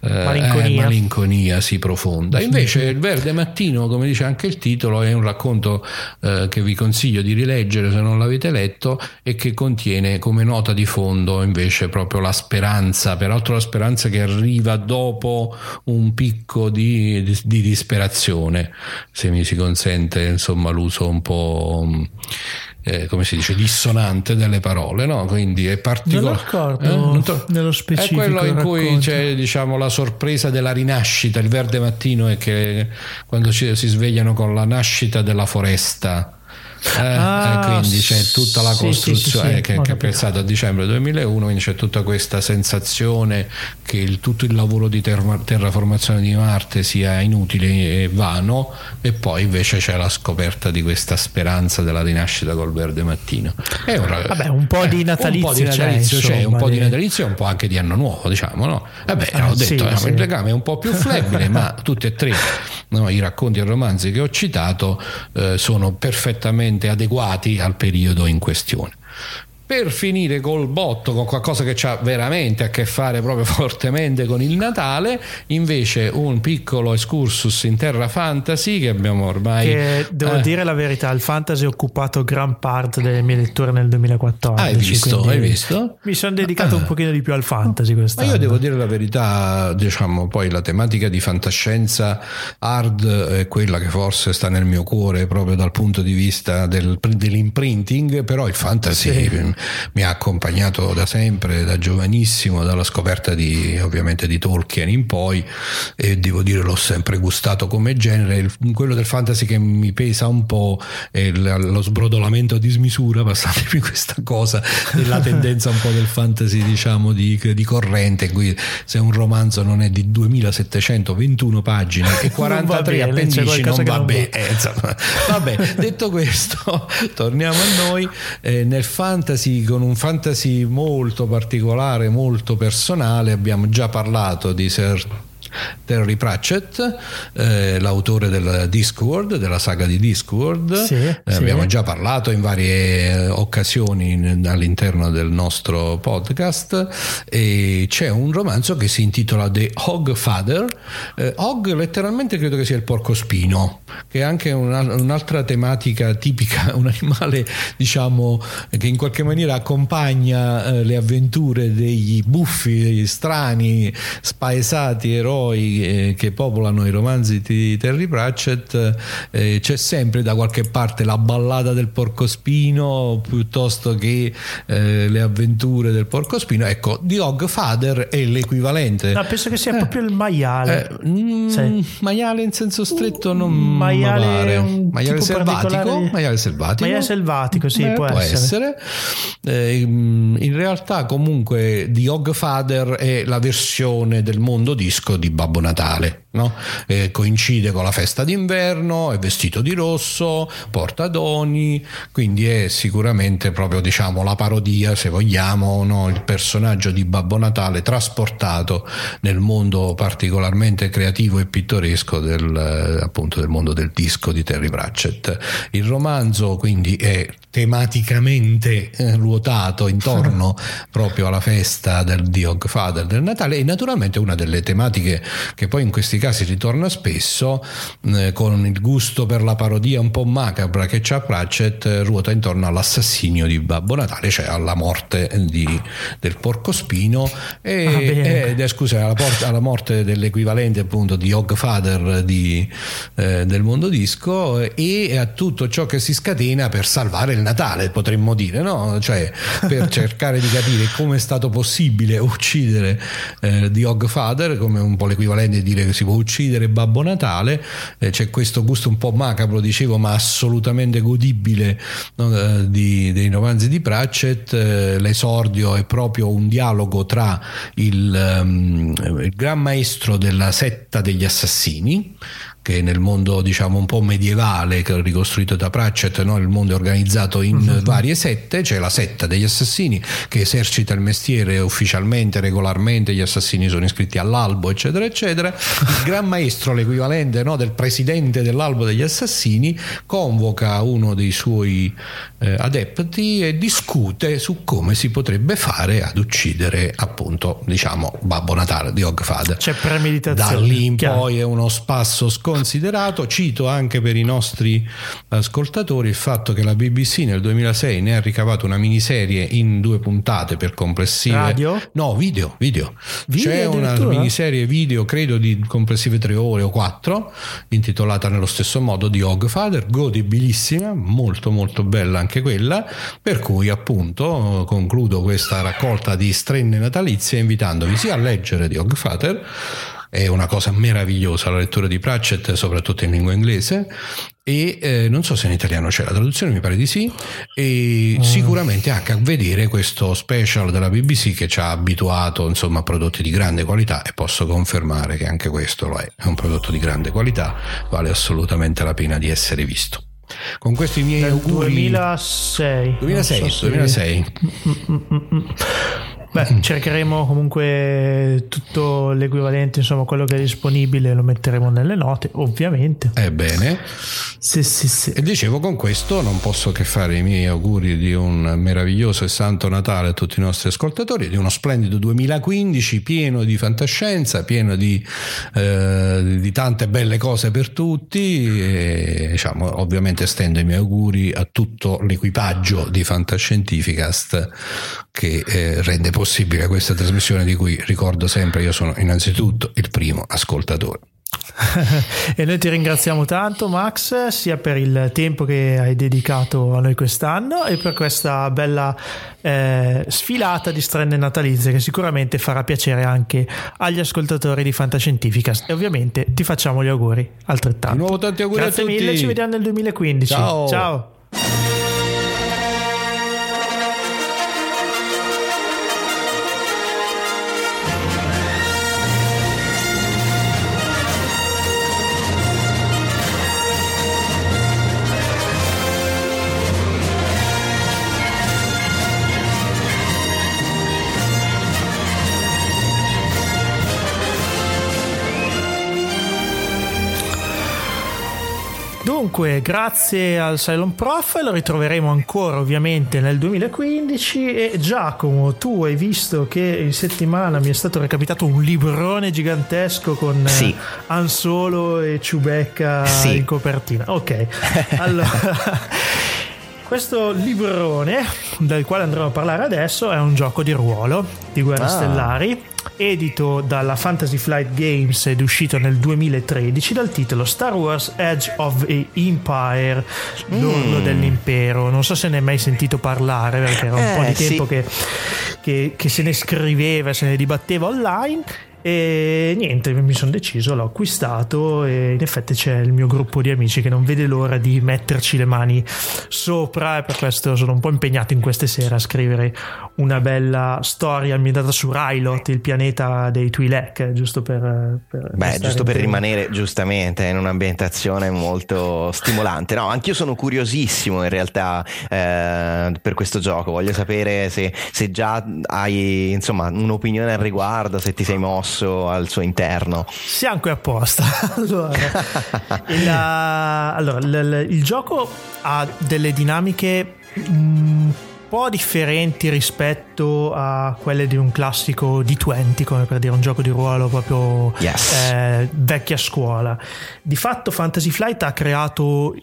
eh, malinconia, eh, malinconia sì, profonda. Invece il Verde Mattino, come dice anche il titolo, è un racconto eh, che vi consiglio di rileggere se non l'avete letto e che contiene come nota di fondo invece proprio la speranza, peraltro la speranza che arriva dopo un picco di, di, di disperazione, se mi si consente insomma l'uso un po' eh, come si dice, dissonante delle parole, no? Quindi è particolare. Non eh? to- nello specifico. È quello in racconto. cui c'è diciamo, la sorpresa della rinascita. Il verde mattino è che quando ci, si svegliano con la nascita della foresta Eh, ah, quindi c'è tutta la costruzione sì, sì, sì, che, che è pensato a dicembre 2001, quindi c'è tutta questa sensazione che il, tutto il lavoro di terra, terraformazione di Marte sia inutile e vano e poi invece c'è la scoperta di questa speranza della rinascita col verde mattino. È un, Vabbè, un po' di natalizio, un po' di natalizio c'è, c'è un po' di natalizio e un po' anche di anno nuovo, diciamo, no? Vabbè, eh, ho detto, eh, il legame è un po' più flebile, ma tutti e tre no, i racconti e romanzi che ho citato eh, sono perfettamente adeguati al periodo in questione per finire col botto con qualcosa che ha veramente a che fare proprio fortemente con il Natale invece un piccolo excursus in terra fantasy che abbiamo ormai che devo eh. dire la verità il fantasy ha occupato gran parte delle mie letture nel 2014 hai visto? Hai visto? mi sono dedicato ah. un pochino di più al fantasy quest'anno ma io devo dire la verità diciamo poi la tematica di fantascienza hard è quella che forse sta nel mio cuore proprio dal punto di vista del, dell'imprinting però il fantasy sì mi ha accompagnato da sempre, da giovanissimo, dalla scoperta di ovviamente di Tolkien in poi e devo dire l'ho sempre gustato come genere. Quello del fantasy che mi pesa un po' è lo sbrodolamento a dismisura, passatemi questa cosa, della tendenza un po' del fantasy diciamo di, di corrente, in cui se un romanzo non è di 2721 pagine e 43 appendici non va bene. Eh, vabbè, detto questo, torniamo a noi. Eh, nel fantasy fantasy con un fantasy molto particolare, molto personale. Abbiamo già parlato di Sir Terry Pratchett, eh, l'autore del Discworld, della saga di Discworld. Sì, eh, sì. Abbiamo già parlato in varie occasioni all'interno del nostro podcast. E c'è un romanzo che si intitola The Hog Father. Eh, Hog letteralmente credo che sia il porcospino, che è anche una, un'altra tematica tipica, un animale diciamo che in qualche maniera accompagna eh, le avventure degli buffi, degli strani, spaesati eroi eroi eh, che popolano i romanzi di Terry Pratchett eh, c'è sempre da qualche parte la ballata del porcospino piuttosto che eh, le avventure del porcospino ecco The Hogfather è l'equivalente. No, penso che sia proprio il maiale. Eh, mm, sì. maiale in senso stretto non maiale, maiale selvatico? maiale selvatico? Maiale selvatico sì può, può, essere, essere. Eh, in realtà comunque The Hogfather è la versione del mondo disco di Babbo Natale. No? Eh, coincide con la festa d'inverno, è vestito di rosso, porta doni, quindi è sicuramente proprio diciamo, la parodia, se vogliamo, no? il personaggio di Babbo Natale trasportato nel mondo particolarmente creativo e pittoresco del, eh, appunto, del mondo del disco di Terry Pratchett. Il romanzo quindi è tematicamente eh, ruotato intorno proprio alla festa del Diog Father del Natale e naturalmente una delle tematiche che poi in questi casi ritorna spesso eh, con il gusto per la parodia un po' macabra che c'ha Pratchett eh, ruota intorno all'assassinio di Babbo Natale cioè alla morte di, del porcospino e, ah, ed è scusa alla, porta, alla, morte dell'equivalente appunto di Hogfather di, eh, del mondo disco e a tutto ciò che si scatena per salvare il Natale, potremmo dire, no? Cioè, per cercare di capire come è stato possibile uccidere eh, The Hogfather, come un po' l'equivalente di dire che si può uccidere Babbo Natale, eh, c'è questo gusto un po' macabro, dicevo, ma assolutamente godibile no? Eh, di, dei romanzi di Pratchett. Eh, l'esordio è proprio un dialogo tra il, um, il gran maestro della setta degli assassini, che nel mondo diciamo un po' medievale ricostruito da Pratchett no? il mondo è organizzato in uh-huh. varie sette c'è la setta degli assassini che esercita il mestiere ufficialmente regolarmente gli assassini sono iscritti all'albo eccetera eccetera il gran maestro l'equivalente no? del presidente dell'albo degli assassini convoca uno dei suoi eh, adepti e discute su come si potrebbe fare ad uccidere appunto diciamo Babbo Natale di Hogfather c'è premeditazione da lì in poi è uno spasso sconosciuto considerato. Cito anche per i nostri ascoltatori il fatto che la BBC nel 2006 ne ha ricavato una miniserie in due puntate per complessive. Radio? No, video. video. video C'è una miniserie video, credo di complessive tre ore o quattro, intitolata nello stesso modo di Hogfather, godibilissima, molto molto bella anche quella. Per cui, appunto, concludo questa raccolta di strenne natalizie invitandovi sia a leggere di Hogfather è una cosa meravigliosa la lettura di Pratchett, soprattutto in lingua inglese. E eh, non so se in italiano c'è la traduzione, mi pare di sì. E mm. sicuramente anche a vedere questo special della BBC che ci ha abituato insomma, a prodotti di grande qualità e posso confermare che anche questo lo è. È un prodotto di grande qualità, vale assolutamente la pena di essere visto. Con questi miei Del auguri 2006 2006, so 2006. Mm, mm, Beh, cercheremo comunque tutto l'equivalente, insomma, quello che è disponibile lo metteremo nelle note, ovviamente. Ebbene, sì, sì, sì. E dicevo, con questo non posso che fare i miei auguri di un meraviglioso e santo Natale a tutti i nostri ascoltatori, di uno splendido 2015 pieno di fantascienza, pieno di, eh, di tante belle cose per tutti. E, diciamo, ovviamente stendo i miei auguri a tutto l'equipaggio di Fantascientificast che eh, rende possibile questa trasmissione di cui ricordo sempre io sono innanzitutto il primo ascoltatore. e noi ti ringraziamo tanto Max sia per il tempo che hai dedicato a noi quest'anno e per questa bella eh, sfilata di strenne natalizie che sicuramente farà piacere anche agli ascoltatori di Fantascientifica e ovviamente ti facciamo gli auguri altrettanto. Di nuovo tanti auguri Grazie a tutti. mille, ci vediamo nel 2015. Ciao. Ciao. Dunque, grazie al Cylon Prof lo ritroveremo ancora ovviamente nel 2015 e Giacomo, tu hai visto che in settimana mi è stato recapitato un librone gigantesco con Sì. Han Solo e Chewbacca Sì. in copertina. Ok, allora... Questo librone del quale andremo a parlare adesso è un gioco di ruolo di Guerre Ah. Stellari, edito dalla Fantasy Flight Games ed uscito nel 2013 dal titolo Star Wars Edge of the Empire, l'orlo Mm. dell'impero. Non so se ne hai mai sentito parlare perché era un Eh, po' di sì. tempo che, che- che se ne scriveva, se ne dibatteva online. E niente, mi sono deciso, l'ho acquistato e in effetti c'è il mio gruppo di amici che non vede l'ora di metterci le mani sopra e per questo sono un po' impegnato in queste sere a scrivere una bella storia ambientata su Rylot, il pianeta dei Twi'lek, giusto per... per Beh, giusto per rimanere giustamente in un'ambientazione molto stimolante. No, anch'io sono curiosissimo in realtà eh, per questo gioco. Voglio sapere se, se già hai insomma un'opinione al riguardo, se ti sei mosso al suo interno. Siamo qui apposta. allora, il, uh, allora, il, il gioco ha delle dinamiche un po' differenti rispetto a quelle di un classico D20, come per dire un gioco di ruolo proprio Yes. eh, vecchia scuola. Di fatto Fantasy Flight ha creato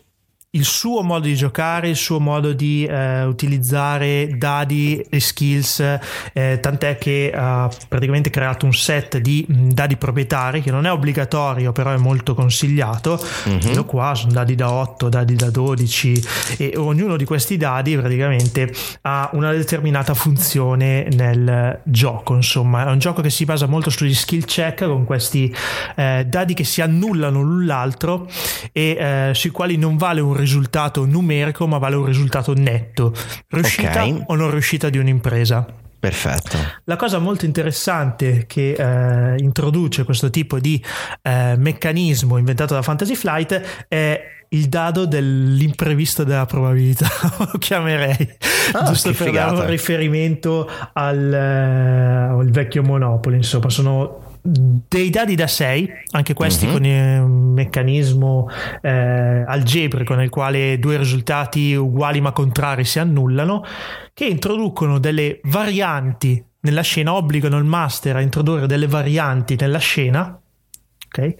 il suo modo di giocare, il suo modo di eh, utilizzare dadi e skills, eh, tant'è che ha praticamente creato un set di mh, dadi proprietari che non è obbligatorio, però è molto consigliato. Vedo qua sono dadi da 8, dadi da 12 e ognuno di questi dadi praticamente ha una determinata funzione nel gioco. Insomma, è un gioco che si basa molto sugli skill check con questi eh, dadi che si annullano l'un l'altro e eh, sui quali non vale un risultato numerico, ma vale un risultato netto. Riuscita Ok. o non riuscita di un'impresa. Perfetto. La cosa molto interessante che eh, introduce questo tipo di eh, meccanismo inventato da Fantasy Flight è il dado dell'imprevisto della probabilità, lo chiamerei, Ah, giusto per dare figata. un riferimento al, eh, al vecchio Monopoli, insomma, sono dei dadi da 6, anche questi Mhm. con un meccanismo eh, algebrico nel quale due risultati uguali ma contrari si annullano, che introducono delle varianti nella scena, obbligano il master a introdurre delle varianti nella scena. ok?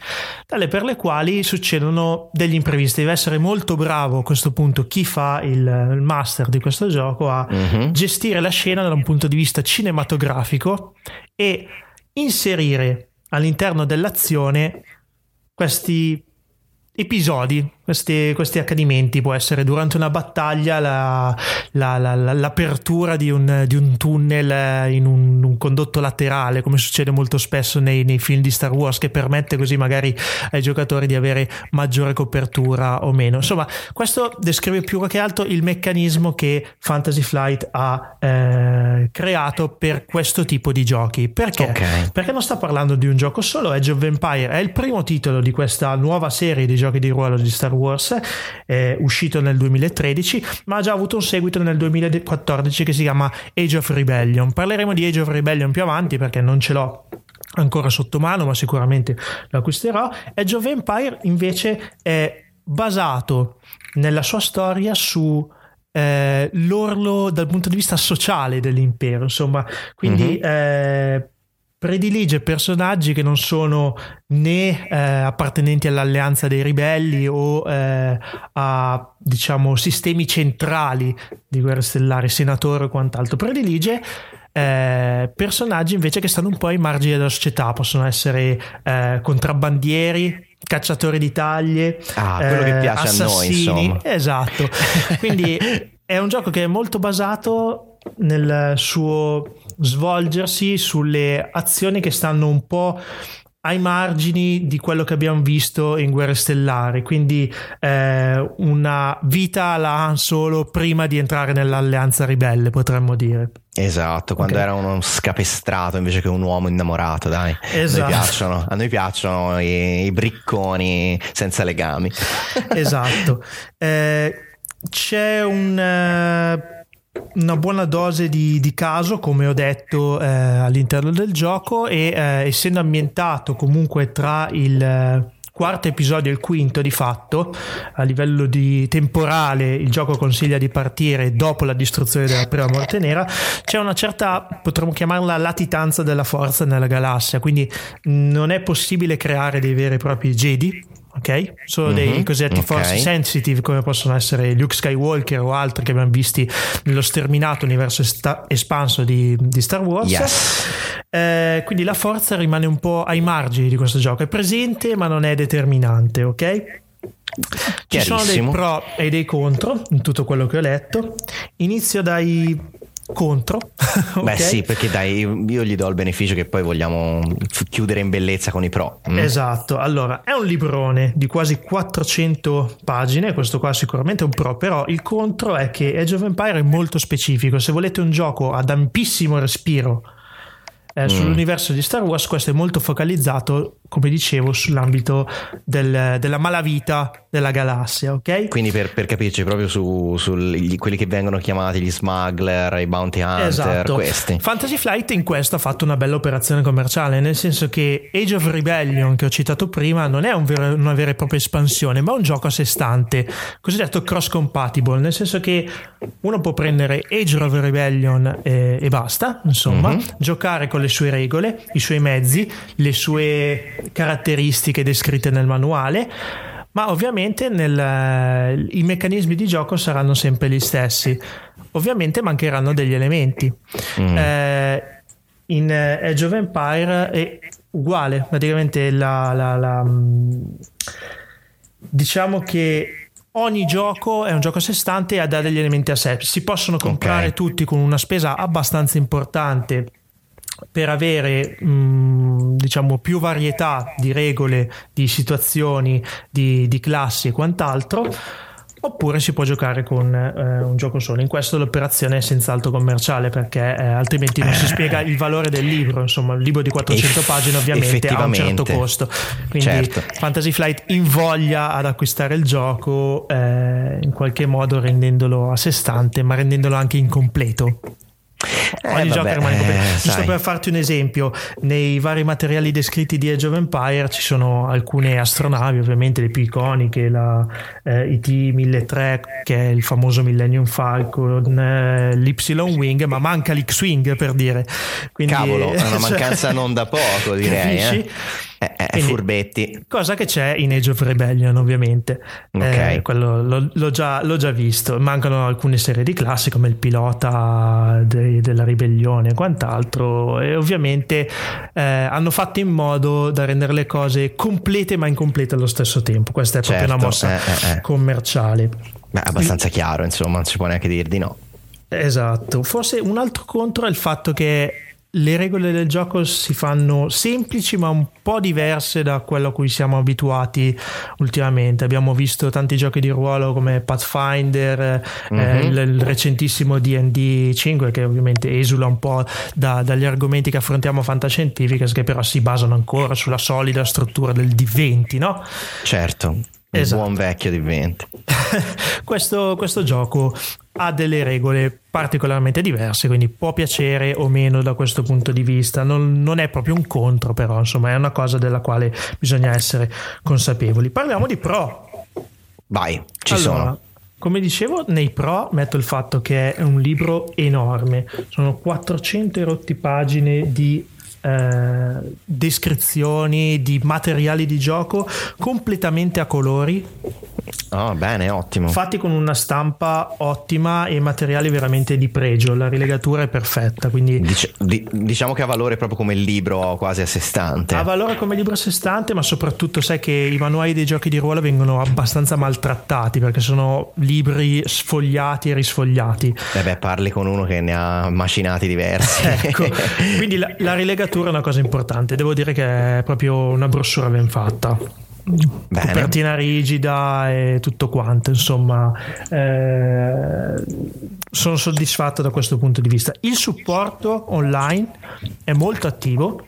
Tale per le quali succedono degli imprevisti. Deve essere molto bravo a questo punto chi fa il, il master di questo gioco a Mhm. gestire la scena da un punto di vista cinematografico e inserire all'interno dell'azione questi episodi questi, questi, accadimenti. Può essere durante una battaglia la, la, la, l'apertura di un, di un, tunnel in un, un, condotto laterale, come succede molto spesso nei, nei, film di Star Wars, che permette così magari ai giocatori di avere maggiore copertura o meno. Insomma, questo descrive più che altro il meccanismo che Fantasy Flight ha eh, creato per questo tipo di giochi. Perché? Okay. Perché non sta parlando di un gioco solo, Age of Empire è il primo titolo di questa nuova serie di giochi di ruolo di Star Wars Wars, è uscito nel 2013, ma ha già avuto un seguito nel 2014 che si chiama Age of Rebellion. Parleremo di Age of Rebellion più avanti perché non ce l'ho ancora sotto mano, ma sicuramente lo acquisterò. Age of Empire invece è basato nella sua storia su eh, l'orlo dal punto di vista sociale dell'impero, insomma, quindi mm-hmm. eh, predilige personaggi che non sono né eh, appartenenti all'alleanza dei ribelli o eh, a diciamo sistemi centrali di guerre stellari, senatore o quant'altro, predilige eh, personaggi invece che stanno un po' ai margini della società, possono essere eh, contrabbandieri, cacciatori di taglie, ah, quello che piace assassini, a noi, insomma. Esatto. Quindi è un gioco che è molto basato nel suo svolgersi sulle azioni che stanno un po' ai margini di quello che abbiamo visto in Guerre Stellari, quindi eh, una vita alla Han Solo prima di entrare nell'alleanza ribelle, potremmo dire. Esatto, quando okay. era uno scapestrato invece che un uomo innamorato, dai. Esatto. A noi piacciono, a noi piacciono i, i bricconi senza legami. esatto. Eh, c'è un... Uh una buona dose di, di, caso, come ho detto, eh, all'interno del gioco e eh, essendo ambientato comunque tra il eh, quarto episodio e il quinto di fatto, a livello di temporale il gioco consiglia di partire dopo la distruzione della prima morte nera, c'è una certa, potremmo chiamarla latitanza della forza nella galassia, quindi non è possibile creare dei veri e propri Jedi, ok? Sono mm-hmm, dei cosiddetti okay. force sensitive come possono essere Luke Skywalker o altri che abbiamo visti nello sterminato universo esta- espanso di, di, Star Wars. Yes. Eh, quindi la forza rimane un po' ai margini di questo gioco, è presente ma non è determinante, ok? Ci sono dei pro e dei contro in tutto quello che ho letto. Inizio dai contro. okay? Beh sì, perché dai, io gli do il beneficio che poi vogliamo chiudere in bellezza con i pro. Mm. Esatto, allora è un librone di quasi 400 pagine, questo qua sicuramente è un pro, però il contro è che Age of Empire è molto specifico, se volete un gioco ad ampissimo respiro eh, mm. sull'universo di Star Wars, questo è molto focalizzato, come dicevo, sull'ambito del, della malavita della galassia, ok? Quindi per, per capirci proprio su, su quelli che vengono chiamati gli smuggler, i bounty hunter, esatto. questi. Fantasy Flight in questo ha fatto una bella operazione commerciale, nel senso che Age of Rebellion, che ho citato prima, non è un vero, una vera e propria espansione, ma un gioco a sé stante, cosiddetto cross compatible, nel senso che uno può prendere Age of Rebellion e, e basta, insomma, mm-hmm. giocare con le sue regole, i suoi mezzi, le sue caratteristiche descritte nel manuale ma ovviamente nel, i meccanismi di gioco saranno sempre gli stessi. Ovviamente mancheranno degli elementi. Mm. Eh, in Age of Empire è uguale, praticamente la, la, la, mm, diciamo che ogni gioco è un gioco a sé stante e ha degli elementi a sé. Si possono comprare okay. tutti con una spesa abbastanza importante per avere mh, diciamo più varietà di regole, di situazioni, di, di classi e quant'altro oppure si può giocare con eh, un gioco solo. In questo l'operazione è senz'altro commerciale perché eh, altrimenti non si eh. spiega il valore del libro. Insomma, il libro di 400 Eff- pagine ovviamente ha un certo costo. Quindi certo. Fantasy Flight invoglia ad acquistare il gioco eh, in qualche modo rendendolo a sé stante, ma rendendolo anche incompleto. Eh, Ogni gioco rimane eh, Giusto per farti un esempio, nei vari materiali descritti di Age of Empire ci sono alcune astronavi, ovviamente le più iconiche, la eh, IT-1003 che è il famoso Millennium Falcon, eh, l'Ypsilon Wing, ma manca l'X-Wing per dire. Quindi, Cavolo, è una mancanza cioè, non da poco direi. Eh. Eh, eh, furbetti. Cosa che c'è in Age of Rebellion, ovviamente. Okay. Eh, quello l'ho, l'ho, già, l'ho, già, visto. Mancano alcune serie di classi come il pilota de, della ribellione e quant'altro. E ovviamente eh, hanno fatto in modo da rendere le cose complete ma incomplete allo stesso tempo. Questa è certo. proprio una certo. mossa eh, eh, commerciale. Beh, abbastanza chiaro, insomma, non si può neanche dir di no. Esatto, forse un altro contro è il fatto che le regole del gioco si fanno semplici ma un po' diverse da quello a cui siamo abituati ultimamente. Abbiamo visto tanti giochi di ruolo come Pathfinder, mm-hmm. eh, mhm. il, il, recentissimo DD 5 che ovviamente esula un po' da, dagli argomenti che affrontiamo fantascientifiche che però si basano ancora sulla solida struttura del D20, no? Certo. Esatto. buon vecchio di 20. questo, questo gioco ha delle regole particolarmente diverse, quindi può piacere o meno da questo punto di vista. Non, non, è proprio un contro, però, insomma, è una cosa della quale bisogna essere consapevoli. Parliamo di pro. Vai, ci allora, sono. Come dicevo, nei pro metto il fatto che è un libro enorme, sono 400 rotti pagine di eh, descrizioni di materiali di gioco completamente a colori Oh, bene, ottimo. Fatti con una stampa ottima e materiali veramente di pregio. La rilegatura è perfetta. Quindi... Dic- di- diciamo che ha valore proprio come libro quasi a sé stante. Ha valore come libro a sé stante, ma soprattutto sai che i manuali dei giochi di ruolo vengono abbastanza maltrattati perché sono libri sfogliati e risfogliati. Eh beh, parli con uno che ne ha macinati diversi. ecco, quindi la, la rilegatura è una cosa importante. Devo dire che è proprio una brossura ben fatta. Bene. copertina rigida e tutto quanto insomma eh, sono soddisfatto da questo punto di vista il supporto online è molto attivo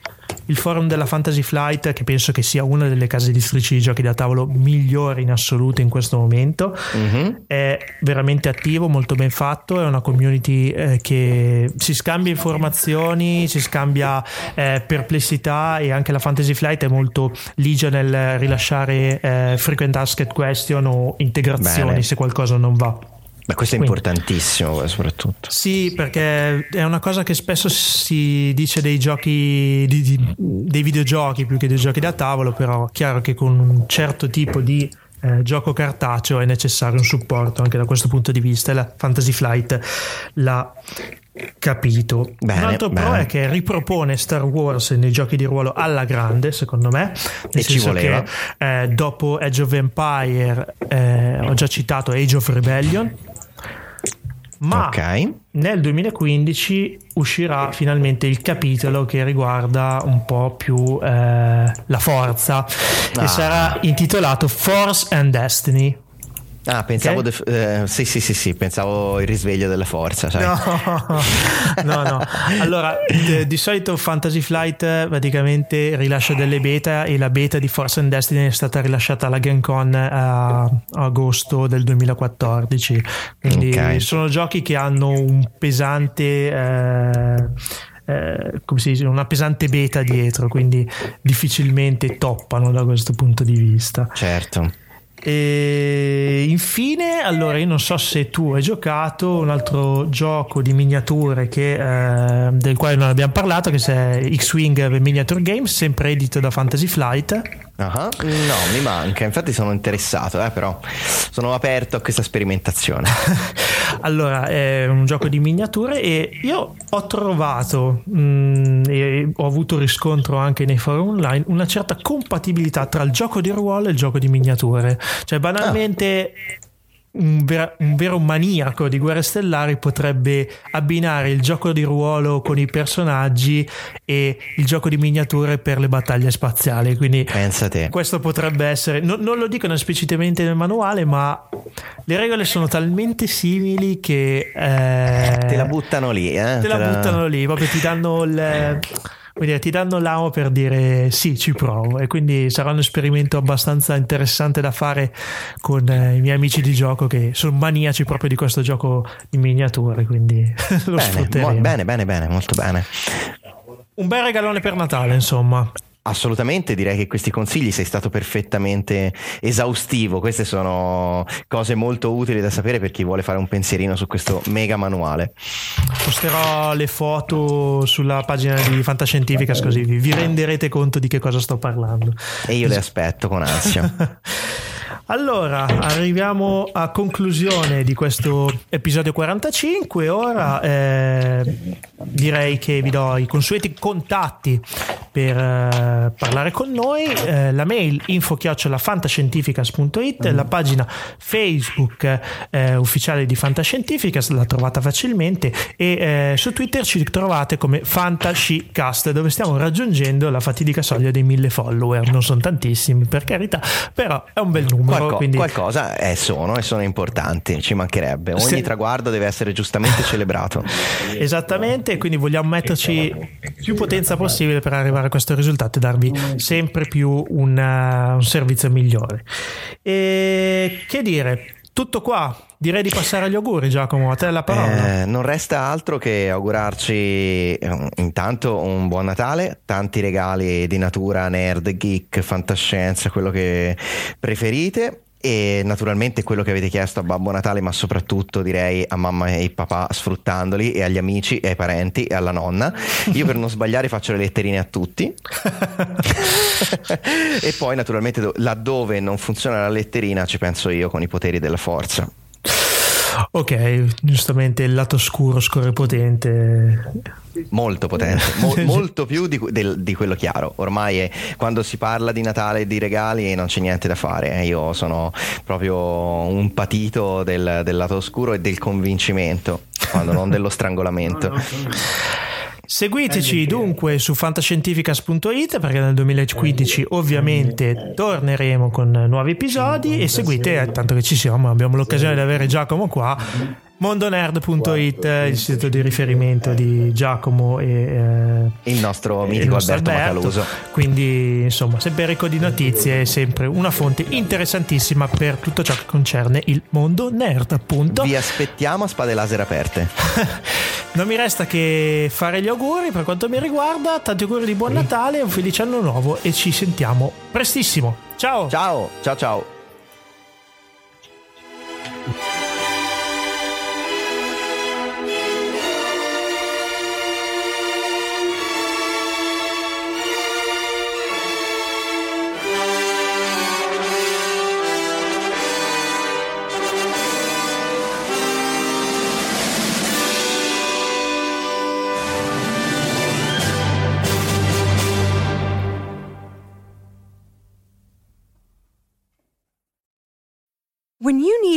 il forum della Fantasy Flight, che penso che sia una delle case editrici di giochi da tavolo migliori in assoluto in questo momento, mm-hmm. è veramente attivo, molto ben fatto, è una community eh, che si scambia informazioni, si scambia eh, perplessità e anche la Fantasy Flight è molto ligia nel rilasciare eh, frequent asked question o integrazioni Bene. se qualcosa non va. Ma questo è Quindi, importantissimo soprattutto. Sì, perché è una cosa che spesso si dice dei giochi, di, di, dei videogiochi più che dei giochi da tavolo, però è chiaro che con un certo tipo di eh, gioco cartaceo è necessario un supporto anche da questo punto di vista e la Fantasy Flight l'ha capito. Bene, un altro bene. pro è che ripropone Star Wars nei giochi di ruolo alla grande, secondo me. Nel e ci voleva. Che, eh, dopo Age of Empire eh, ho già citato Age of Rebellion ma okay. nel 2015 uscirà finalmente il capitolo che riguarda un po' più eh, la forza ah. e sarà intitolato Force and Destiny Ah, pensavo, okay? de- eh, sì, sì, sì, sì, pensavo il risveglio della forza. Sai? No, no, no. Allora, di, di solito Fantasy Flight eh, praticamente rilascia delle beta e la beta di Force and Destiny è stata rilasciata alla Gen Con a, a agosto del 2014. Quindi okay. sono giochi che hanno un pesante. Eh, eh, come si dice, una pesante beta dietro, quindi difficilmente toppano da questo punto di vista. Certo. E infine, allora io non so se tu hai giocato un altro gioco di miniature che, eh, del quale non abbiamo parlato, che è X-Wing Miniature Games, sempre edito da Fantasy Flight. Uh-huh. No, mi manca, infatti sono interessato, eh, però sono aperto a questa sperimentazione. allora, è un gioco di miniature e io ho trovato mh, mm, e ho avuto riscontro anche nei forum online una certa compatibilità tra il gioco di ruolo e il gioco di miniature. Cioè, banalmente. Ah un, ver- un, vero maniaco di Guerre Stellari potrebbe abbinare il gioco di ruolo con i personaggi e il gioco di miniature per le battaglie spaziali. Quindi questo potrebbe essere, no, non lo dicono esplicitamente nel manuale, ma le regole sono talmente simili che eh, te la buttano lì. Eh? Te, la, la buttano lì, proprio ti danno il quindi ti danno l'amo per dire sì, ci provo e quindi sarà un esperimento abbastanza interessante da fare con eh, i miei amici di gioco che sono maniaci proprio di questo gioco in miniature, quindi lo bene, mo- bene, bene, bene, molto bene. Un bel regalone per Natale, insomma. Assolutamente, direi che questi consigli sei stato perfettamente esaustivo. Queste sono cose molto utili da sapere per chi vuole fare un pensierino su questo mega manuale. Posterò le foto sulla pagina di Fantascientificas così vi renderete conto di che cosa sto parlando. E io le aspetto con ansia. Allora, arriviamo a conclusione di questo episodio 45. Ora eh, direi che vi do i consueti contatti per eh, parlare con noi. Eh, la mail info-fantascientificas.it, la pagina Facebook eh, ufficiale di Fantascientificas, la trovate facilmente e eh, su Twitter ci trovate come Fantascicast, dove stiamo raggiungendo la fatidica soglia dei mille follower. Non sono tantissimi, per carità, però è un bel numero. Qualco- quindi... Qualcosa eh, sono e sono importanti, ci mancherebbe. Ogni Se... traguardo deve essere giustamente celebrato. Esattamente, quindi vogliamo metterci più potenza possibile per arrivare a questo risultato e darvi sempre più una, un servizio migliore. E che dire, tutto qua. Direi di passare agli auguri, Giacomo. A te la parola. Eh, non resta altro che augurarci eh, intanto un buon Natale, tanti regali di natura, nerd, geek, fantascienza, quello che preferite e naturalmente quello che avete chiesto a Babbo Natale, ma soprattutto direi a mamma e papà sfruttandoli e agli amici e ai parenti e alla nonna. Io per non sbagliare faccio le letterine a tutti. e poi naturalmente laddove non funziona la letterina ci penso io con i poteri della forza. Ok, giustamente il lato scuro, scorrepotente. Molto potente, mo- molto più di, del, di, quello chiaro. Ormai è, quando si parla di Natale e di regali non c'è niente da fare. Eh. Io sono proprio un patito del, del lato oscuro e del convincimento, quando non dello strangolamento. Seguiteci dunque su fantascientificas.it perché nel 2015 ovviamente torneremo con nuovi episodi e seguite, eh, tanto che ci siamo, abbiamo l'occasione di avere Giacomo qua mondonerd.it il sito di riferimento di Giacomo e eh, il nostro mitico il Alberto, Alberto Macaluso. Quindi insomma sempre ricco di notizie e sempre una fonte interessantissima per tutto ciò che concerne il mondo nerd appunto. Vi aspettiamo a spade laser aperte. Non mi resta che fare gli auguri per quanto mi riguarda. Tanti auguri di buon Natale un felice anno nuovo e ci sentiamo prestissimo. Ciao! Ciao ciao ciao